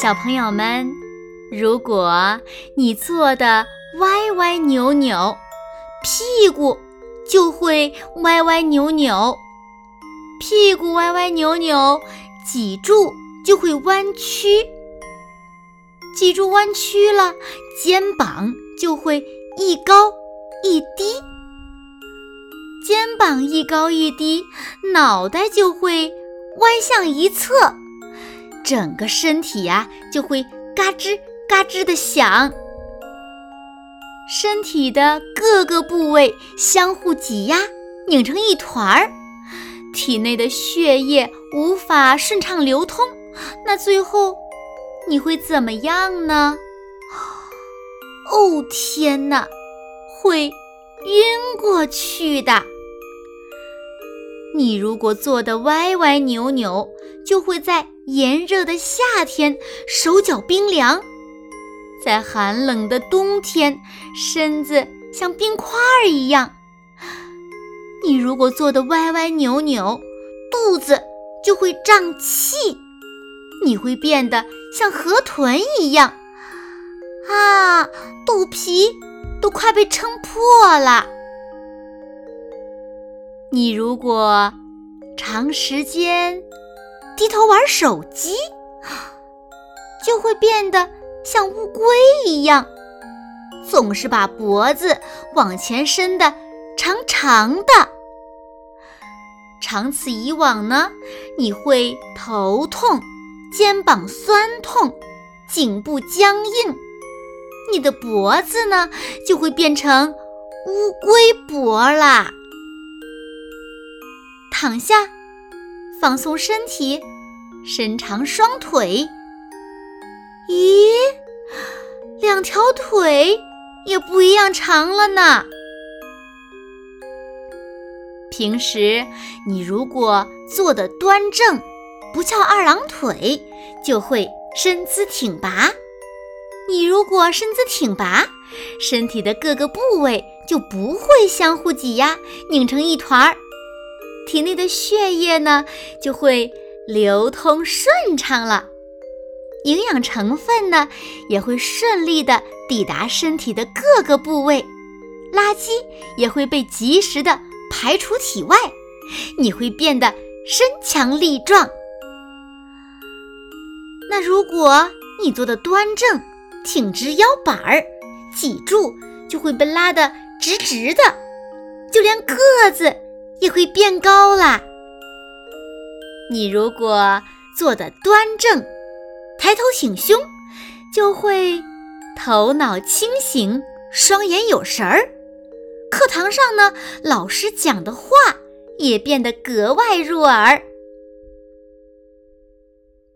小朋友们，如果你坐的歪歪扭扭，屁股就会歪歪扭扭；屁股歪歪扭扭，脊柱就会弯曲；脊柱弯曲了，肩膀就会一高一低；肩膀一高一低，脑袋就会歪向一侧。整个身体呀就会嘎吱嘎吱的响，身体的各个部位相互挤压，拧成一团儿，体内的血液无法顺畅流通，那最后你会怎么样呢？哦天哪，会晕过去的。你如果坐得歪歪扭扭，就会在炎热的夏天手脚冰凉，在寒冷的冬天身子像冰块儿一样。你如果坐得歪歪扭扭，肚子就会胀气，你会变得像河豚一样，啊，肚皮都快被撑破了。你如果长时间低头玩手机，就会变得像乌龟一样，总是把脖子往前伸的长长的。长此以往呢，你会头痛、肩膀酸痛、颈部僵硬，你的脖子呢就会变成乌龟脖啦。躺下，放松身体，伸长双腿。咦，两条腿也不一样长了呢。平时你如果坐得端正，不翘二郎腿，就会身姿挺拔。你如果身姿挺拔，身体的各个部位就不会相互挤压，拧成一团儿。体内的血液呢就会流通顺畅了，营养成分呢也会顺利的抵达身体的各个部位，垃圾也会被及时的排出体外，你会变得身强力壮。那如果你坐的端正，挺直腰板儿，脊柱就会被拉得直直的，就连个子。也会变高啦。你如果坐得端正，抬头挺胸，就会头脑清醒，双眼有神儿。课堂上呢，老师讲的话也变得格外入耳。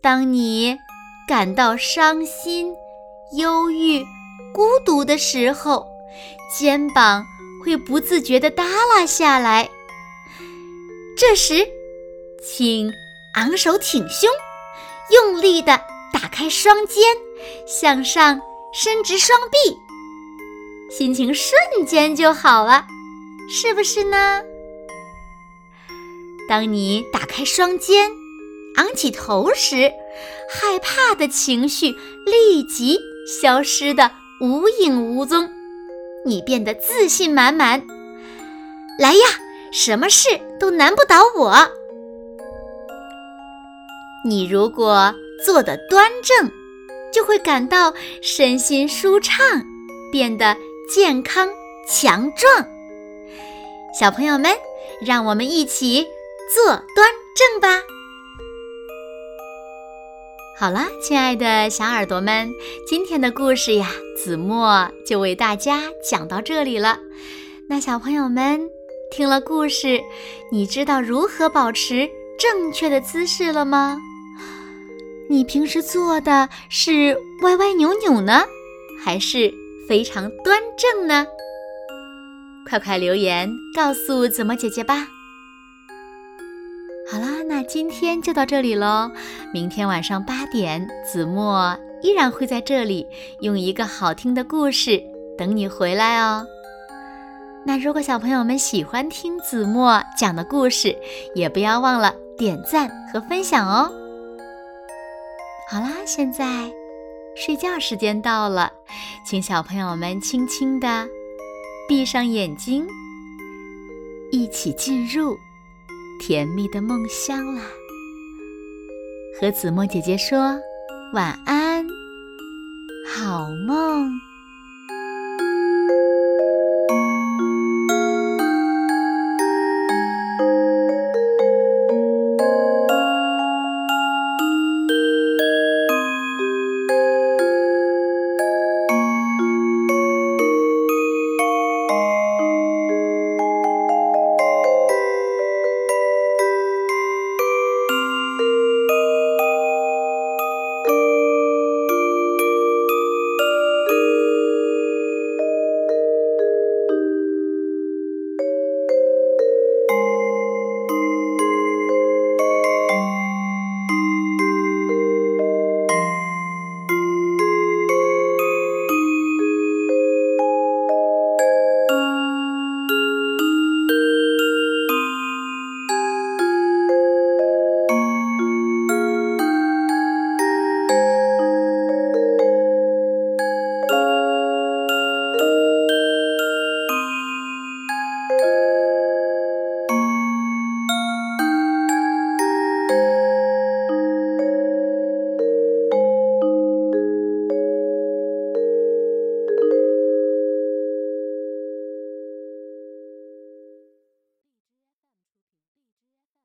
当你感到伤心、忧郁、孤独的时候，肩膀会不自觉地耷拉下来。这时，请昂首挺胸，用力地打开双肩，向上伸直双臂，心情瞬间就好了，是不是呢？当你打开双肩，昂起头时，害怕的情绪立即消失的无影无踪，你变得自信满满。来呀！什么事都难不倒我。你如果坐得端正，就会感到身心舒畅，变得健康强壮。小朋友们，让我们一起坐端正吧。好了，亲爱的小耳朵们，今天的故事呀，子墨就为大家讲到这里了。那小朋友们听了故事，你知道如何保持正确的姿势了吗？你平时坐的是歪歪扭扭呢，还是非常端正呢？快快留言告诉子墨姐姐吧。好啦，那今天就到这里喽。明天晚上八点，子墨依然会在这里用一个好听的故事等你回来哦。那如果小朋友们喜欢听子墨讲的故事，也不要忘了点赞和分享哦。好啦，现在睡觉时间到了，请小朋友们轻轻的闭上眼睛，一起进入。甜蜜的梦乡啦，和子墨姐姐说晚安，好梦。